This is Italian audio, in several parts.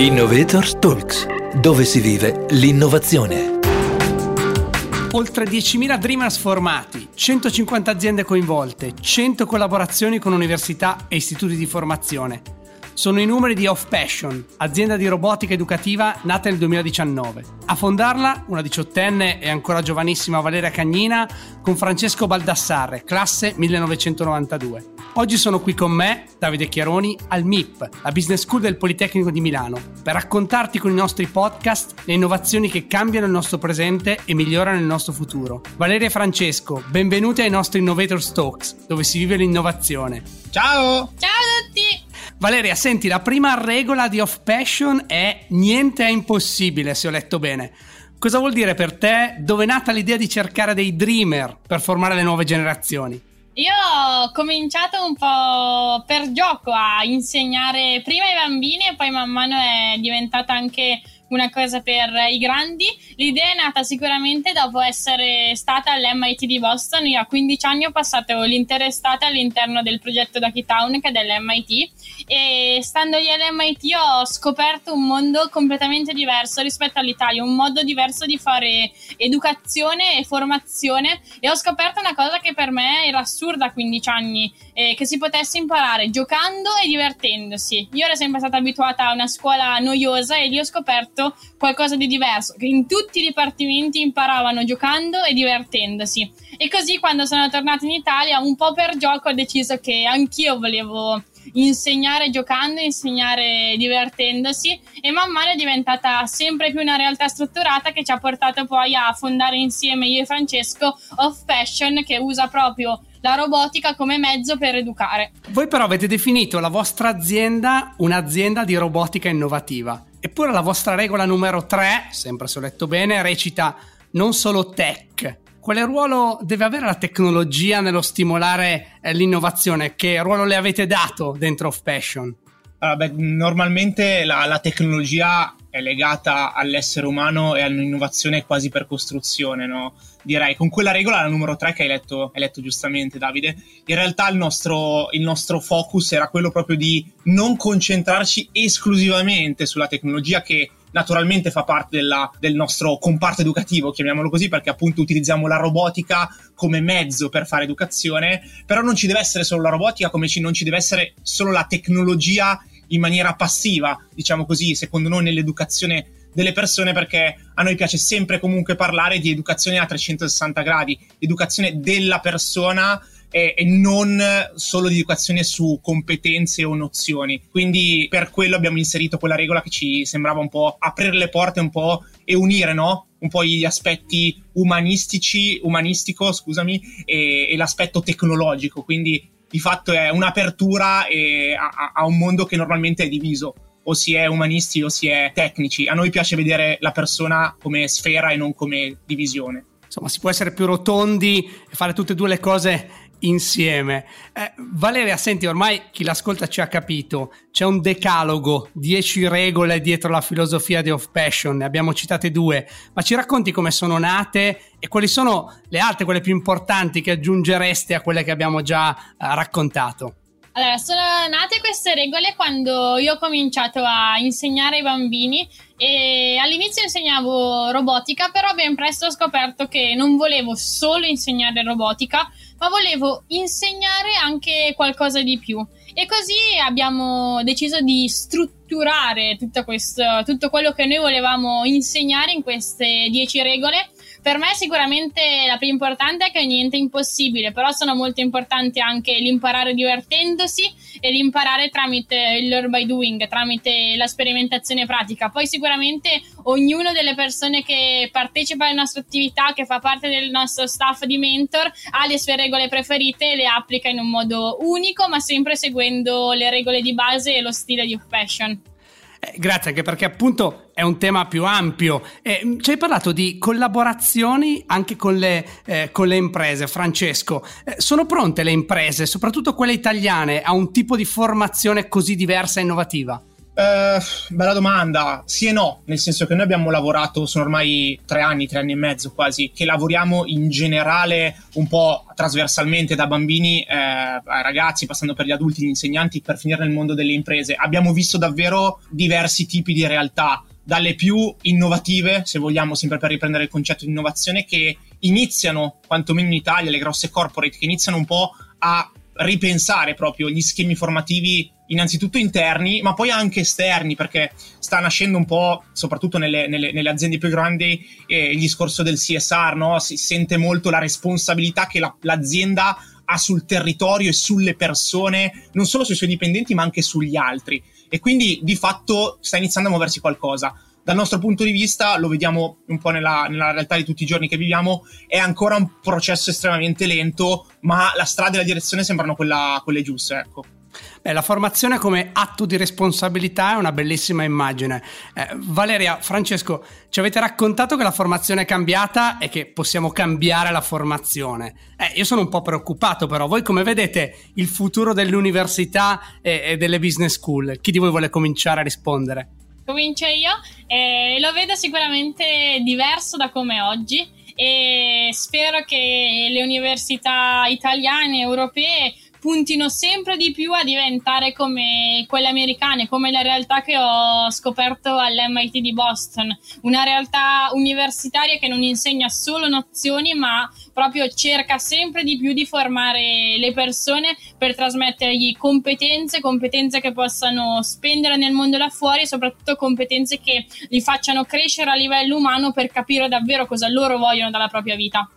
Innovators Talks, dove si vive l'innovazione. Oltre 10.000 Dreamers formati, 150 aziende coinvolte, 100 collaborazioni con università e istituti di formazione sono i numeri di Off Passion, azienda di robotica educativa nata nel 2019. A fondarla una diciottenne e ancora giovanissima Valeria Cagnina con Francesco Baldassarre, classe 1992. Oggi sono qui con me, Davide Chiaroni, al MIP, la Business School del Politecnico di Milano, per raccontarti con i nostri podcast le innovazioni che cambiano il nostro presente e migliorano il nostro futuro. Valeria e Francesco, benvenuti ai nostri Innovator Talks, dove si vive l'innovazione. Ciao! Ciao a tutti! Valeria, senti, la prima regola di Off Passion è niente è impossibile, se ho letto bene. Cosa vuol dire per te? Dove è nata l'idea di cercare dei dreamer per formare le nuove generazioni? Io ho cominciato un po' per gioco a insegnare prima ai bambini e poi man mano è diventata anche una cosa per i grandi. L'idea è nata sicuramente dopo essere stata all'MIT di Boston. Io a 15 anni ho passato l'intera estate all'interno del progetto Ducky Town che è dell'MIT e stando lì all'MIT ho scoperto un mondo completamente diverso rispetto all'Italia, un modo diverso di fare educazione e formazione e ho scoperto una cosa che per me era assurda a 15 anni, eh, che si potesse imparare giocando e divertendosi. Io ero sempre stata abituata a una scuola noiosa e lì ho scoperto fatto qualcosa di diverso, che in tutti i dipartimenti imparavano giocando e divertendosi. E così quando sono tornata in Italia, un po' per gioco, ho deciso che anch'io volevo insegnare giocando, insegnare divertendosi e man mano è diventata sempre più una realtà strutturata che ci ha portato poi a fondare insieme io e Francesco Off Fashion che usa proprio la robotica come mezzo per educare. Voi però avete definito la vostra azienda un'azienda di robotica innovativa. Eppure la vostra regola numero 3, sempre se ho letto bene, recita non solo tech. Quale ruolo deve avere la tecnologia nello stimolare eh, l'innovazione? Che ruolo le avete dato dentro Off Passion? Allora, beh, normalmente la, la, tecnologia è legata all'essere umano e all'innovazione quasi per costruzione, no? Direi con quella regola, la numero 3 che hai letto, hai letto giustamente, Davide, in realtà il nostro, il nostro focus era quello proprio di non concentrarci esclusivamente sulla tecnologia che naturalmente fa parte della, del nostro comparto educativo, chiamiamolo così, perché appunto utilizziamo la robotica come mezzo per fare educazione, però non ci deve essere solo la robotica, come ci, non ci deve essere solo la tecnologia in maniera passiva, diciamo così, secondo noi nell'educazione delle persone perché a noi piace sempre comunque parlare di educazione a 360 gradi, educazione della persona e, e, non solo di educazione su competenze o nozioni. Quindi per quello abbiamo inserito quella regola che ci sembrava un po' aprire le porte un po' e unire, no? Un po' gli aspetti umanistici, umanistico, scusami, e, e l'aspetto tecnologico. Quindi di fatto è un'apertura a, a un mondo che normalmente è diviso o si è umanisti o si è tecnici. A noi piace vedere la persona come sfera e non come divisione. Insomma, si può essere più rotondi e fare tutte e due le cose insieme. Eh, Valeria, senti, ormai chi l'ascolta ci ha capito, c'è un decalogo, 10 regole dietro la filosofia di Off Passion, ne abbiamo citate due, ma ci racconti come sono nate e quali sono le altre, quelle più importanti che aggiungereste a quelle che abbiamo già eh, raccontato? Allora, sono nate queste regole quando io ho cominciato a insegnare ai bambini e all'inizio insegnavo robotica, però ben presto ho scoperto che non volevo solo insegnare robotica, ma volevo insegnare anche qualcosa di più. E così abbiamo deciso di strutturare tutto, questo, tutto quello che noi volevamo insegnare in queste 10 regole per me sicuramente la più importante è che niente è impossibile, però sono molto importanti anche l'imparare divertendosi e l'imparare tramite il learn by doing, tramite la sperimentazione pratica. Poi sicuramente ognuno delle persone che partecipa alle nostre attività, che fa parte del nostro staff di mentor, ha le sue regole preferite e le applica in un modo unico, ma sempre seguendo le regole di base e lo stile di Passion. Eh, grazie, anche perché appunto è un tema più ampio. Eh, ci hai parlato di collaborazioni anche con le, eh, con le imprese. Francesco, eh, sono pronte le imprese, soprattutto quelle italiane, a un tipo di formazione così diversa e innovativa? Uh, bella domanda, sì e no, nel senso che noi abbiamo lavorato, sono ormai tre anni, tre anni e mezzo quasi, che lavoriamo in generale un po' trasversalmente da bambini eh, ai ragazzi, passando per gli adulti, gli insegnanti, per finire nel mondo delle imprese. Abbiamo visto davvero diversi tipi di realtà, dalle più innovative, se vogliamo, sempre per riprendere il concetto di innovazione, che iniziano, quantomeno in Italia, le grosse corporate, che iniziano un po' a ripensare proprio gli schemi formativi innanzitutto interni, ma poi anche esterni, perché sta nascendo un po', soprattutto nelle, nelle, nelle aziende più grandi, eh, il discorso del CSR, no? si sente molto la responsabilità che la, l'azienda ha sul territorio e sulle persone, non solo sui suoi dipendenti, ma anche sugli altri. E quindi di fatto sta iniziando a muoversi qualcosa. Dal nostro punto di vista, lo vediamo un po' nella, nella realtà di tutti i giorni che viviamo, è ancora un processo estremamente lento, ma la strada e la direzione sembrano quella, quelle giuste. Ecco. Beh, la formazione come atto di responsabilità è una bellissima immagine. Eh, Valeria, Francesco, ci avete raccontato che la formazione è cambiata e che possiamo cambiare la formazione. Eh, io sono un po' preoccupato però, voi come vedete il futuro dell'università e, e delle business school? Chi di voi vuole cominciare a rispondere? Comincio io, eh, lo vedo sicuramente diverso da come oggi e spero che le università italiane e europee puntino sempre di più a diventare come quelle americane, come la realtà che ho scoperto all'MIT di Boston, una realtà universitaria che non insegna solo nozioni, ma proprio cerca sempre di più di formare le persone per trasmettergli competenze, competenze che possano spendere nel mondo là fuori e soprattutto competenze che li facciano crescere a livello umano per capire davvero cosa loro vogliono dalla propria vita.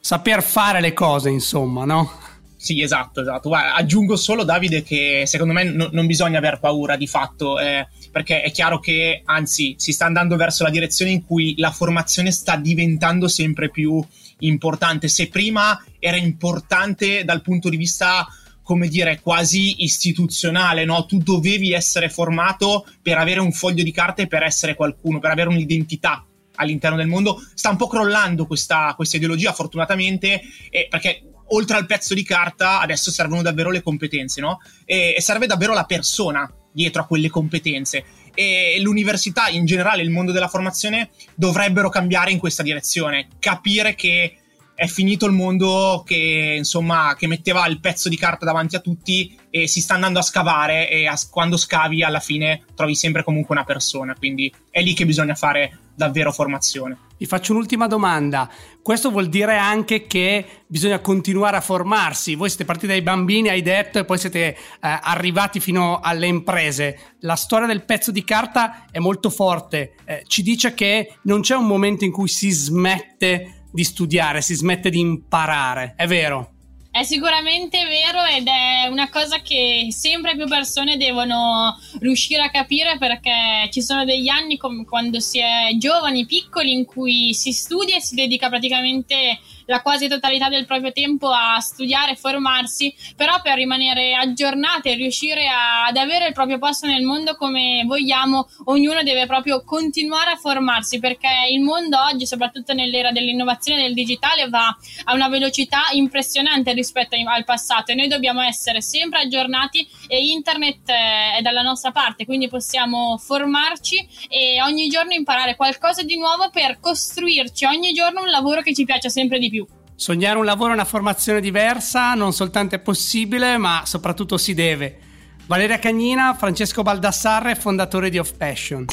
Saper fare le cose, insomma, no? Sì, esatto, esatto. Guarda, aggiungo solo, Davide, che secondo me no, non bisogna aver paura di fatto, eh, perché è chiaro che, anzi, si sta andando verso la direzione in cui la formazione sta diventando sempre più importante. Se prima era importante dal punto di vista come dire, quasi istituzionale, no? Tu dovevi essere formato per avere un foglio di carte per essere qualcuno, per avere un'identità all'interno del mondo. Sta un po' crollando questa, questa ideologia, fortunatamente, eh, perché oltre al pezzo di carta, adesso servono davvero le competenze, no? E, e serve davvero la persona dietro a quelle competenze. E l'università, in generale, il mondo della formazione dovrebbero cambiare in questa direzione, capire che è finito il mondo che insomma che metteva il pezzo di carta davanti a tutti e si sta andando a scavare e a, quando scavi alla fine trovi sempre comunque una persona quindi è lì che bisogna fare davvero formazione vi faccio un'ultima domanda. Questo vuol dire anche che bisogna continuare a formarsi. Voi siete partiti dai bambini, hai detto, e poi siete eh, arrivati fino alle imprese. La storia del pezzo di carta è molto forte. Eh, ci dice che non c'è un momento in cui si smette di studiare, si smette di imparare. È vero? È sicuramente vero ed è una cosa che sempre più persone devono riuscire a capire perché ci sono degli anni come quando si è giovani, piccoli, in cui si studia e si dedica praticamente la quasi totalità del proprio tempo a studiare formarsi, però per rimanere aggiornate e riuscire a, ad avere il proprio posto nel mondo come vogliamo, ognuno deve proprio continuare a formarsi perché il mondo oggi, soprattutto nell'era dell'innovazione e del digitale, va a una velocità impressionante rispetto al passato e noi dobbiamo essere sempre aggiornati e internet eh, è dalla nostra parte, quindi possiamo formarci e ogni giorno imparare qualcosa di nuovo per costruirci ogni giorno un lavoro che ci piace sempre di più. Sognare un lavoro e una formazione diversa non soltanto è possibile, ma soprattutto si deve. Valeria Cagnina, Francesco Baldassarre, fondatore di Off Passion.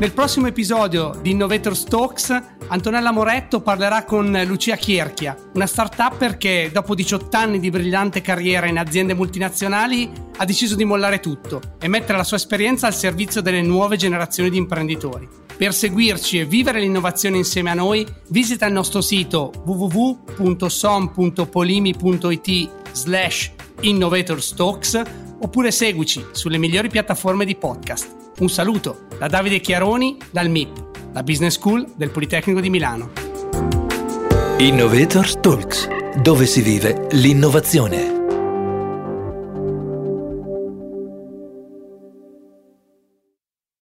Nel prossimo episodio di Innovators Talks, Antonella Moretto parlerà con Lucia Chierchia, una startup che dopo 18 anni di brillante carriera in aziende multinazionali ha deciso di mollare tutto e mettere la sua esperienza al servizio delle nuove generazioni di imprenditori. Per seguirci e vivere l'innovazione insieme a noi, visita il nostro sito www.som.polimi.it slash innovatorstalks oppure seguici sulle migliori piattaforme di podcast. Un saluto da Davide Chiaroni dal MIP, la Business School del Politecnico di Milano. Innovators Talks, dove si vive l'innovazione.